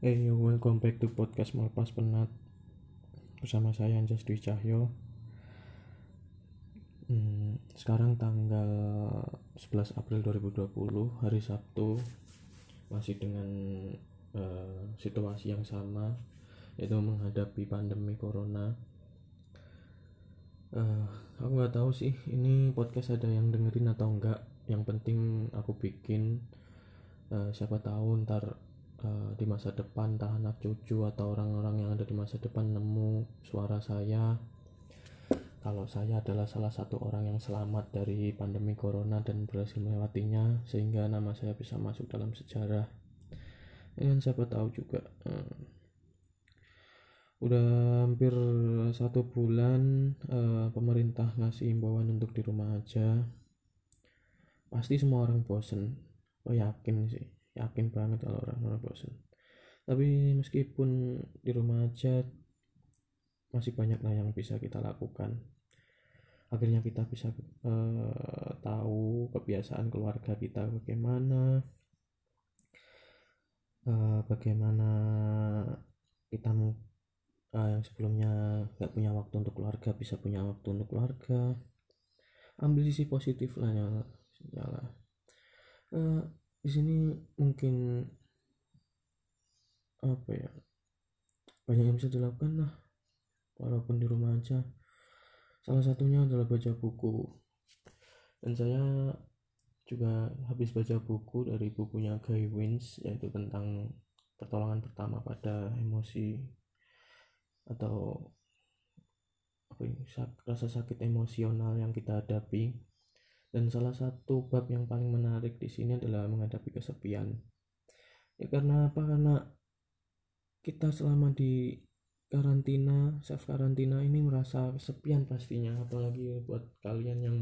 Hey welcome back to podcast Melepas Penat. Bersama saya Anjas Dwi Cahyo. Hmm, Sekarang tanggal 11 April 2020 Hari Sabtu. Masih dengan uh, situasi yang sama Yaitu menghadapi pandemi Corona. Uh, Aku nggak tahu sih Ini podcast ada yang dengerin atau enggak Yang penting aku bikin. Uh, Siapa tahu ntar uh, di masa depan entah anak cucu atau orang-orang yang ada di masa depan nemu suara saya. Kalau saya adalah salah satu orang yang selamat dari pandemi corona dan berhasil melewatinya sehingga nama saya bisa masuk dalam sejarah. Dan siapa tahu juga uh, udah hampir satu bulan uh, pemerintah ngasih imbauan untuk di rumah aja. Pasti semua orang bosen oh yakin sih yakin banget kalau orang-orang bosan tapi meskipun di rumah aja masih banyak lah yang bisa kita lakukan. Akhirnya kita bisa uh, tahu kebiasaan keluarga kita bagaimana uh, bagaimana kita uh, yang sebelumnya nggak punya waktu untuk keluarga bisa punya waktu untuk keluarga. Ambil sisi positif lah ya, ya lah uh, di sini mungkin apa ya banyak yang bisa dilakukan lah. Walaupun di rumah aja. Salah satunya adalah baca buku. Dan saya juga habis baca buku dari bukunya Guy Wins yaitu tentang pertolongan pertama pada emosi atau apa ini rasa sakit emosional yang kita hadapi dan salah satu bab yang paling menarik di sini adalah menghadapi kesepian. Ya karena apa? Karena kita selama di karantina, self karantina ini merasa kesepian pastinya, apalagi buat kalian yang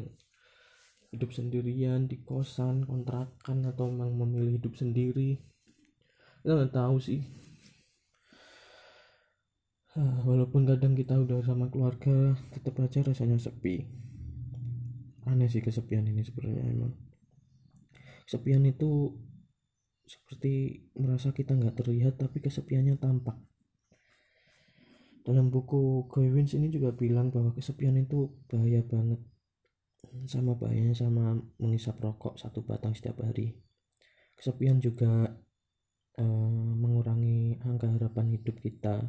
hidup sendirian di kosan, kontrakan atau memang memilih hidup sendiri. Kita nggak tahu sih. Walaupun kadang kita udah sama keluarga, tetap aja rasanya sepi aneh sih kesepian ini sebenarnya emang. Kesepian itu seperti merasa kita nggak terlihat tapi kesepiannya tampak. Dalam buku Goywins ini juga bilang bahwa kesepian itu bahaya banget. Sama bahayanya sama mengisap rokok satu batang setiap hari. Kesepian juga uh, mengurangi angka harapan hidup kita.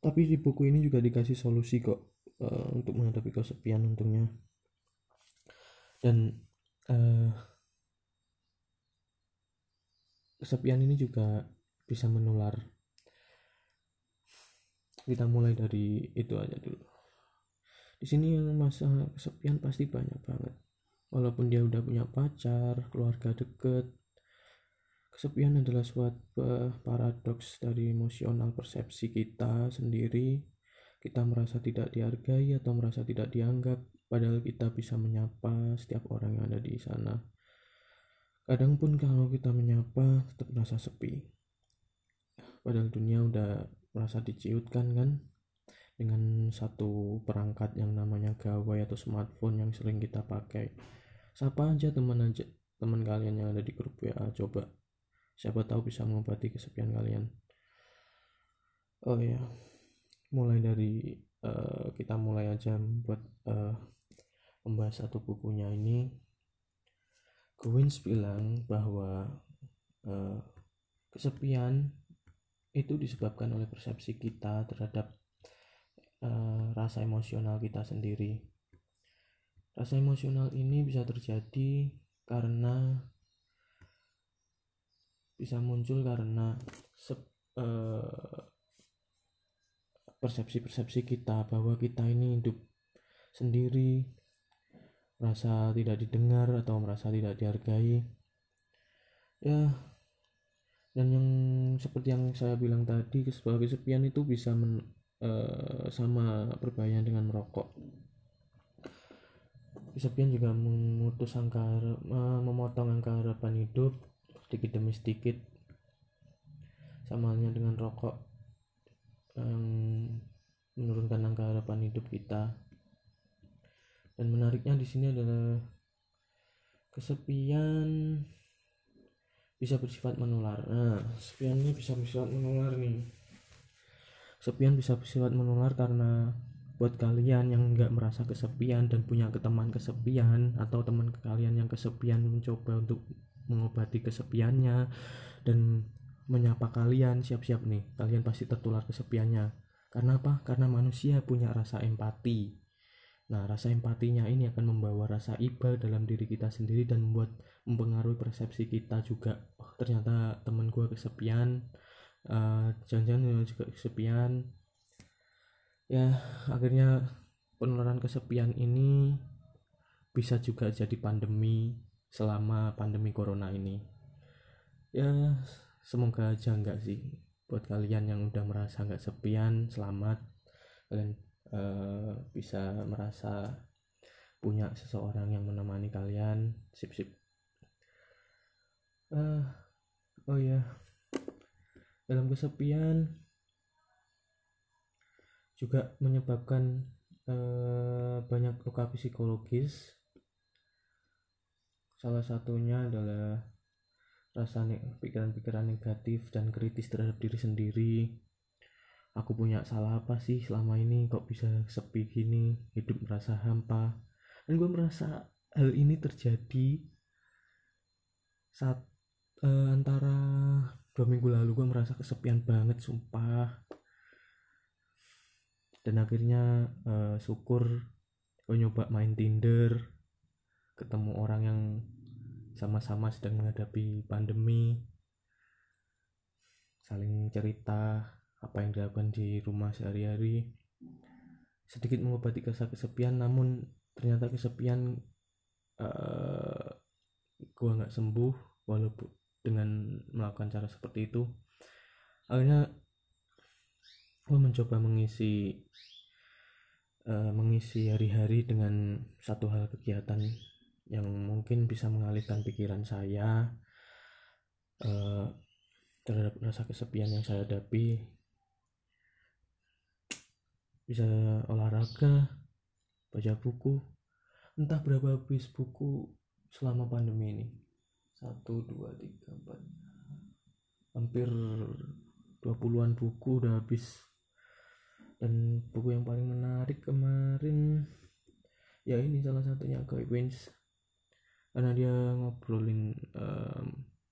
Tapi di buku ini juga dikasih solusi kok uh, untuk menghadapi kesepian untungnya dan uh, kesepian ini juga bisa menular kita mulai dari itu aja dulu. Di sini yang masa kesepian pasti banyak banget. Walaupun dia udah punya pacar keluarga deket kesepian adalah suatu paradoks dari emosional persepsi kita sendiri. Kita merasa tidak dihargai atau merasa tidak dianggap padahal kita bisa menyapa setiap orang yang ada di sana. Kadang pun kalau kita menyapa tetap merasa sepi. Padahal dunia udah merasa diciutkan kan dengan satu perangkat yang namanya gawai atau smartphone yang sering kita pakai. Sapa aja teman aja teman kalian yang ada di grup WA coba. Siapa tahu bisa mengobati kesepian kalian. Oh ya, mulai dari uh, kita mulai aja buat uh, membahas satu bukunya ini Gwins bilang bahwa uh, kesepian itu disebabkan oleh persepsi kita terhadap uh, rasa emosional kita sendiri. Rasa emosional ini bisa terjadi karena bisa muncul karena uh, persepsi-persepsi kita bahwa kita ini hidup sendiri merasa tidak didengar atau merasa tidak dihargai. Ya dan yang seperti yang saya bilang tadi sebagai kesepian itu bisa men, uh, sama berbahaya dengan merokok. Kesepian juga memutus angka uh, memotong angka harapan hidup sedikit demi sedikit. Sama halnya dengan rokok yang menurunkan angka harapan hidup kita dan menariknya di sini adalah kesepian bisa bersifat menular. Nah kesepian ini bisa bersifat menular nih. Kesepian bisa bersifat menular karena buat kalian yang nggak merasa kesepian dan punya teman kesepian atau teman kalian yang kesepian mencoba untuk mengobati kesepiannya dan menyapa kalian siap-siap nih kalian pasti tertular kesepiannya. Karena apa? Karena manusia punya rasa empati nah rasa empatinya ini akan membawa rasa iba dalam diri kita sendiri dan membuat mempengaruhi persepsi kita juga. Oh ternyata teman gue kesepian. Uh, jangan-jangan juga kesepian. Ya akhirnya penularan kesepian ini bisa juga jadi pandemi selama pandemi corona ini. Ya semoga aja enggak sih. Buat kalian yang udah merasa nggak sepian selamat. Kalian uh, bisa merasa punya seseorang yang menemani kalian. Sip sip. Uh, oh ya dalam kesepian juga menyebabkan eh, banyak luka psikologis. Salah satunya adalah rasa pikiran-pikiran negatif dan kritis terhadap diri sendiri aku punya salah apa sih selama ini? Kok bisa sepi gini? Hidup merasa hampa. Dan gue merasa hal ini terjadi saat uh, antara dua minggu lalu. Gue merasa kesepian banget sumpah. Dan akhirnya uh, syukur gue nyoba main Tinder ketemu orang yang sama-sama sedang menghadapi pandemi saling cerita apa yang dilakukan di rumah sehari-hari. Sedikit mengobati rasa kesepian namun ternyata kesepian uh, gua nggak sembuh walaupun dengan melakukan cara seperti itu. Akhirnya gue mencoba mengisi uh, mengisi hari-hari dengan satu hal kegiatan yang mungkin bisa mengalihkan pikiran saya uh, terhadap rasa kesepian yang saya hadapi bisa olahraga baca buku. Entah berapa habis buku selama pandemi ini. Satu dua tiga empat. Hampir 20-an buku udah habis. Dan buku yang paling menarik kemarin ya ini salah satunya Guy Wins karena dia ngobrolin um,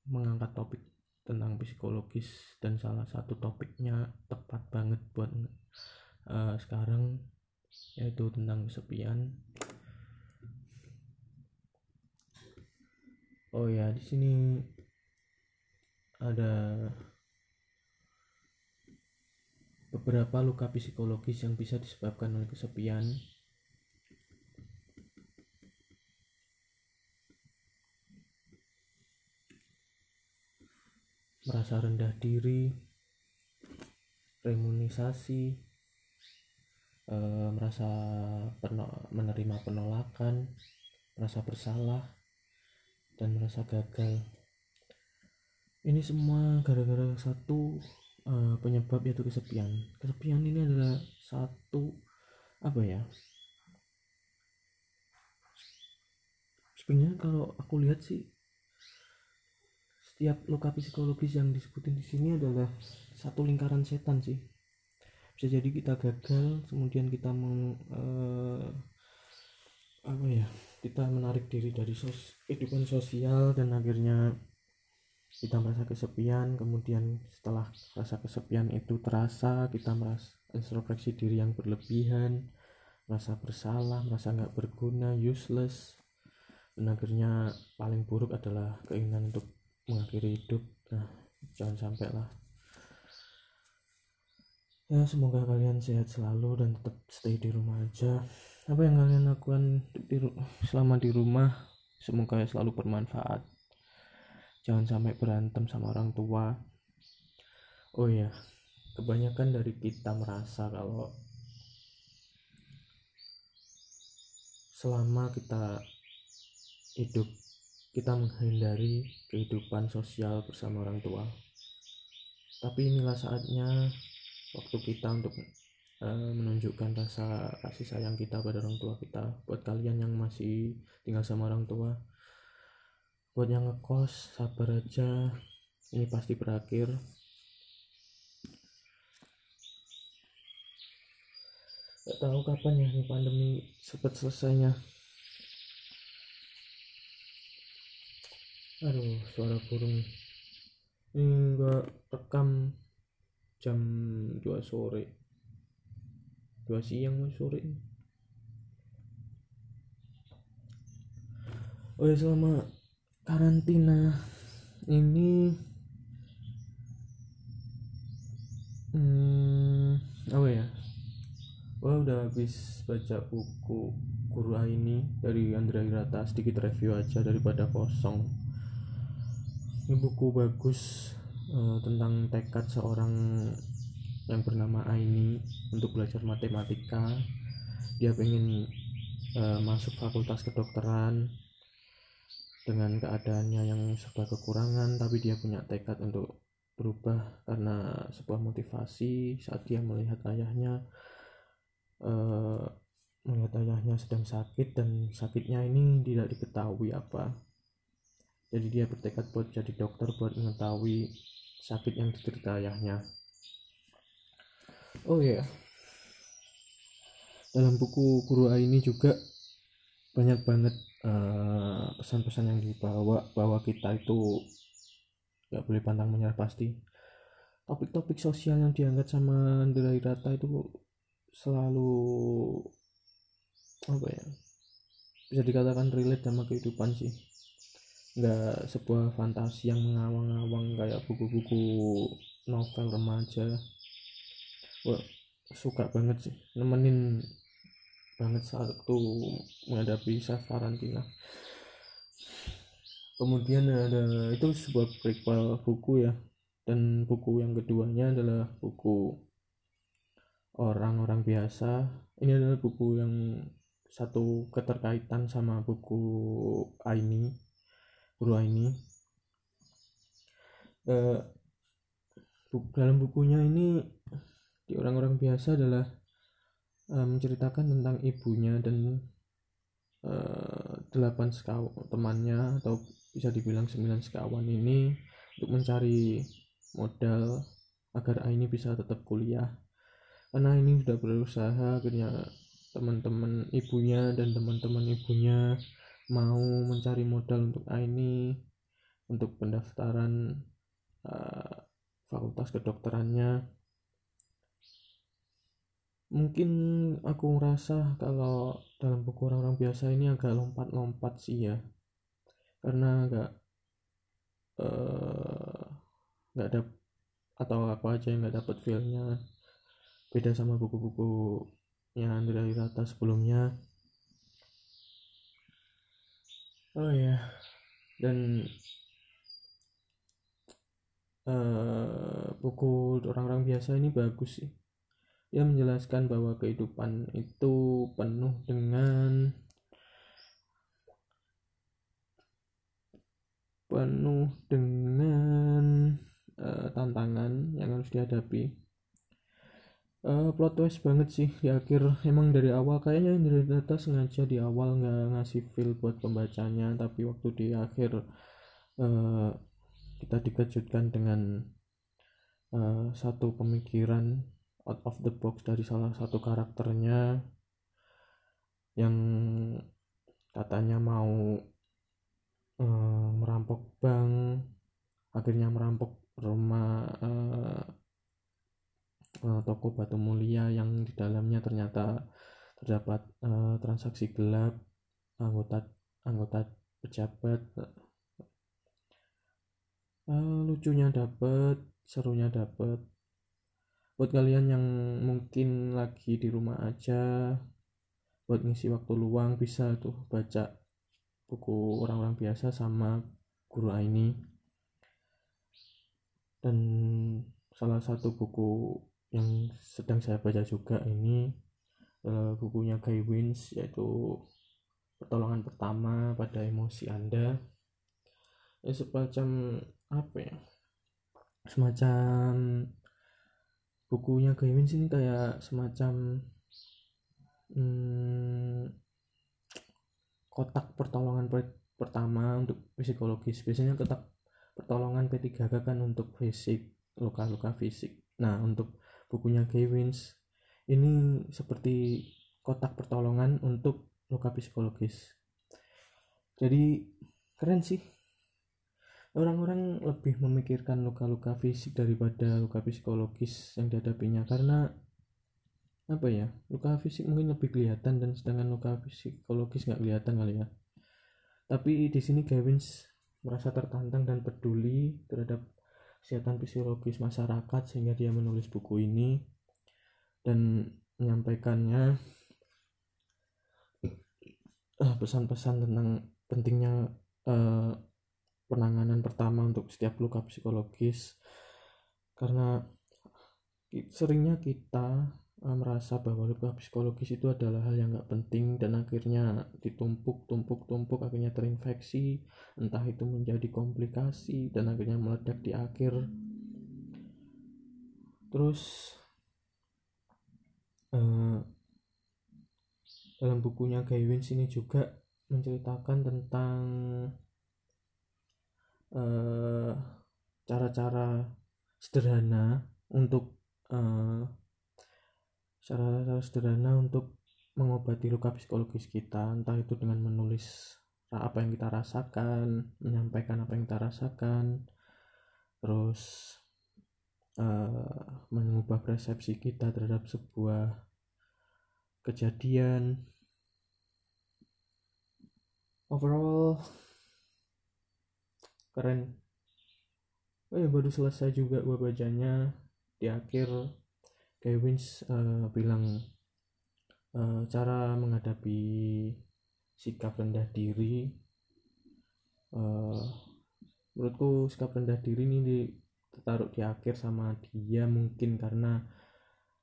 mengangkat topik tentang psikologis dan salah satu topiknya tepat banget buat uh, sekarang yaitu tentang kesepian. Oh ya di sini ada beberapa luka psikologis yang bisa disebabkan oleh kesepian. Merasa rendah diri remunisasi e, merasa menerima penolakan merasa bersalah dan merasa gagal. Ini semua gara-gara satu uh, penyebab yaitu kesepian. Kesepian ini adalah satu apa ya? Sebenarnya kalau aku lihat sih setiap luka psikologis yang disebutin di sini adalah satu lingkaran setan sih bisa jadi kita gagal kemudian kita mau uh, apa ya kita menarik diri dari sos kehidupan sosial dan akhirnya kita merasa kesepian. Kemudian setelah rasa kesepian itu terasa kita merasa introspeksi diri yang berlebihan merasa bersalah merasa nggak berguna useless. Dan akhirnya paling buruk adalah keinginan untuk mengakhiri hidup. Nah jangan sampai lah ya semoga kalian sehat selalu dan tetap stay di rumah aja. Apa yang kalian lakukan di, selama di rumah semoga selalu bermanfaat. Jangan sampai berantem sama orang tua. Oh ya kebanyakan dari kita merasa kalau selama kita hidup kita menghindari kehidupan sosial bersama orang tua. Tapi inilah saatnya waktu kita untuk uh, menunjukkan rasa kasih sayang kita pada orang tua kita. Buat kalian yang masih tinggal sama orang tua buat yang ngekos sabar aja. Ini pasti berakhir. Gak tahu kapan ya ini pandemi cepat selesainya. Aduh suara burung. Ini gak rekam jam 2 sore. 2 siang mau sore oh ya selama karantina ini hmm, apa ya? Wah udah habis baca buku Guru ini dari Andrea Hirata sedikit review aja daripada kosong. Ini buku bagus uh, tentang tekad seorang yang bernama Aini untuk belajar matematika. Dia pengen uh, masuk fakultas kedokteran dengan keadaannya yang serba kekurangan tapi dia punya tekad untuk berubah karena sebuah motivasi. Saat dia melihat ayahnya uh, melihat ayahnya sedang sakit dan sakitnya ini tidak diketahui apa. Jadi dia bertekad buat jadi dokter buat mengetahui sakit yang diderita ayahnya. Oh ya yeah. dalam buku guru A ini juga banyak banget eh, pesan-pesan uh, yang dibawa bahwa kita itu nggak boleh pantang menyerah. Pasti topik-topik sosial yang diangkat sama Andrea Rata itu selalu apa ya bisa dikatakan relate sama kehidupan sih nggak sebuah fantasi yang mengawang-awang kayak buku-buku novel remaja. Wah, suka banget sih. Nemenin banget saat itu menghadapi self karantina kemudian ada itu sebuah prequel buku ya. Dan buku yang keduanya adalah buku orang-orang biasa. Ini adalah buku yang satu keterkaitan sama buku Aini guru Aini uh, dalam bukunya ini di orang-orang biasa adalah uh, menceritakan tentang ibunya dan uh, delapan sekawan temannya atau bisa dibilang sembilan sekawan ini untuk mencari modal agar Aini bisa tetap kuliah. Karena ini sudah berusaha akhirnya teman-teman ibunya dan teman-teman ibunya mau mencari modal untuk ini untuk pendaftaran uh, fakultas kedokterannya. Mungkin aku ngerasa kalau dalam buku orang-orang biasa ini agak lompat-lompat sih ya. Karena agak eh, nggak uh, ada atau aku aja yang nggak dapat feelnya. Beda sama buku-buku yang Andrea Hirata sebelumnya oh ya dan uh, buku orang-orang biasa ini bagus sih. Dia menjelaskan bahwa kehidupan itu penuh dengan penuh dengan uh, tantangan yang harus dihadapi uh, plot twist banget sih di akhir. Emang dari awal kayaknya dari data sengaja di awal nggak ngasih feel buat pembacanya tapi waktu di akhir uh, kita dikejutkan dengan uh, satu pemikiran out of the box dari salah satu karakternya yang katanya mau uh, merampok bank akhirnya merampok rumah uh, uh, toko batu mulia yang di dalamnya ternyata terdapat uh, transaksi gelap anggota anggota pejabat uh, lucunya dapat serunya dapat buat kalian yang mungkin lagi di rumah aja buat ngisi waktu luang bisa tuh baca buku orang-orang biasa sama guru ini. Dan salah satu buku yang sedang saya baca juga ini uh, bukunya Guy Wins yaitu pertolongan pertama pada emosi Anda. Ya semacam apa ya? Semacam bukunya Guy Wins ini kayak semacam hmm, kotak pertolongan pertama untuk psikologis. Biasanya tetap pertolongan P3K kan untuk fisik luka-luka fisik. Nah untuk bukunya Gavins ini seperti kotak pertolongan untuk luka psikologis. Jadi keren sih. Orang-orang lebih memikirkan luka-luka fisik daripada luka psikologis yang dihadapinya. Karena apa ya luka fisik mungkin lebih kelihatan dan sedangkan luka psikologis nggak kelihatan kali ya. Tapi di sini Gavins merasa tertantang dan peduli terhadap kesehatan fisiologis masyarakat sehingga dia menulis buku ini dan menyampaikannya uh, pesan-pesan tentang pentingnya uh, penanganan pertama untuk setiap luka psikologis. Karena seringnya kita merasa bahwa luka psikologis itu adalah hal yang nggak penting dan akhirnya ditumpuk tumpuk tumpuk akhirnya terinfeksi entah itu menjadi komplikasi dan akhirnya meledak di akhir. Terus uh, dalam bukunya Guy ini juga menceritakan tentang cara cara-cara sederhana untuk uh, cara-cara sederhana untuk mengobati luka psikologis kita entah itu dengan menulis apa yang kita rasakan menyampaikan apa yang kita rasakan terus uh, mengubah persepsi kita terhadap sebuah kejadian. Overall keren. Oh ya baru selesai juga gua bacanya. Di akhir Kevins uh, bilang uh, cara menghadapi sikap rendah diri uh, menurutku sikap rendah diri ini ditaruh di akhir sama dia mungkin karena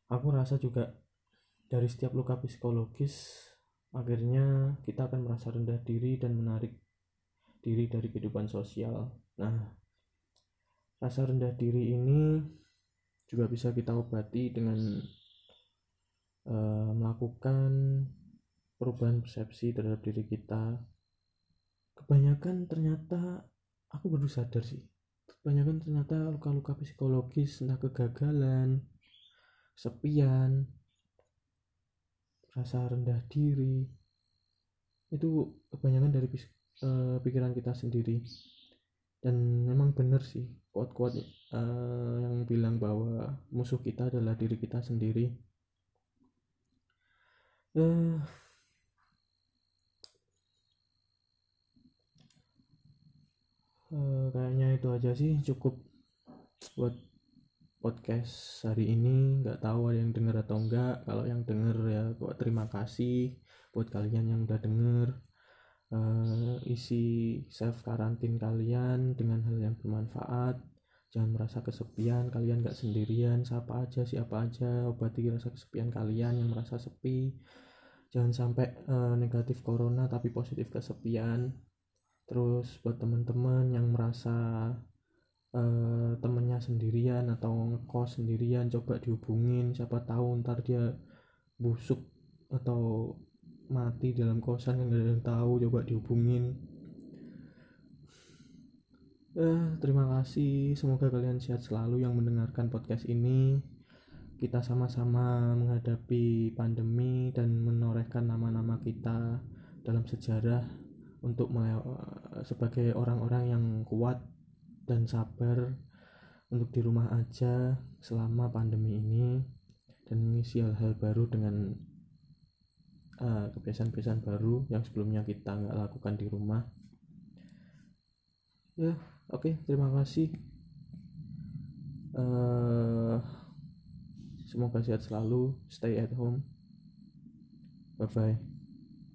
aku rasa juga dari setiap luka psikologis akhirnya kita akan merasa rendah diri dan menarik diri dari kehidupan sosial. Nah rasa rendah diri ini juga bisa kita obati dengan uh, melakukan perubahan persepsi terhadap diri kita. Kebanyakan ternyata aku baru sadar sih. Kebanyakan ternyata luka-luka psikologis entah kegagalan sepian rasa rendah diri itu kebanyakan dari uh, pikiran kita sendiri dan memang benar sih quote-quote uh, yang bilang bahwa musuh kita adalah diri kita sendiri. Uh, uh, kayaknya itu aja sih cukup buat podcast hari ini. Nggak tahu ada yang denger atau enggak kalau yang denger ya buat terima kasih buat kalian yang udah denger uh, isi self karantin kalian dengan hal yang bermanfaat. Jangan merasa kesepian kalian gak sendirian siapa aja siapa aja obati rasa kesepian kalian yang merasa sepi. Jangan sampai uh, negatif corona tapi positif kesepian. Terus buat teman-teman yang merasa uh, temennya sendirian atau ngekos sendirian coba dihubungin siapa tahu ntar dia busuk atau mati dalam kosan yang gak ada yang tahu coba dihubungin. Eh, terima kasih. Semoga kalian sehat selalu yang mendengarkan podcast ini. Kita sama-sama menghadapi pandemi dan menorehkan nama-nama kita dalam sejarah untuk sebagai orang-orang yang kuat dan sabar untuk di rumah aja selama pandemi ini dan mengisi hal-hal baru dengan uh, kebiasaan-kebiasaan baru yang sebelumnya kita nggak lakukan di rumah. Ya oke okay, terima kasih. Uh, semoga sehat selalu. Stay at home. Bye bye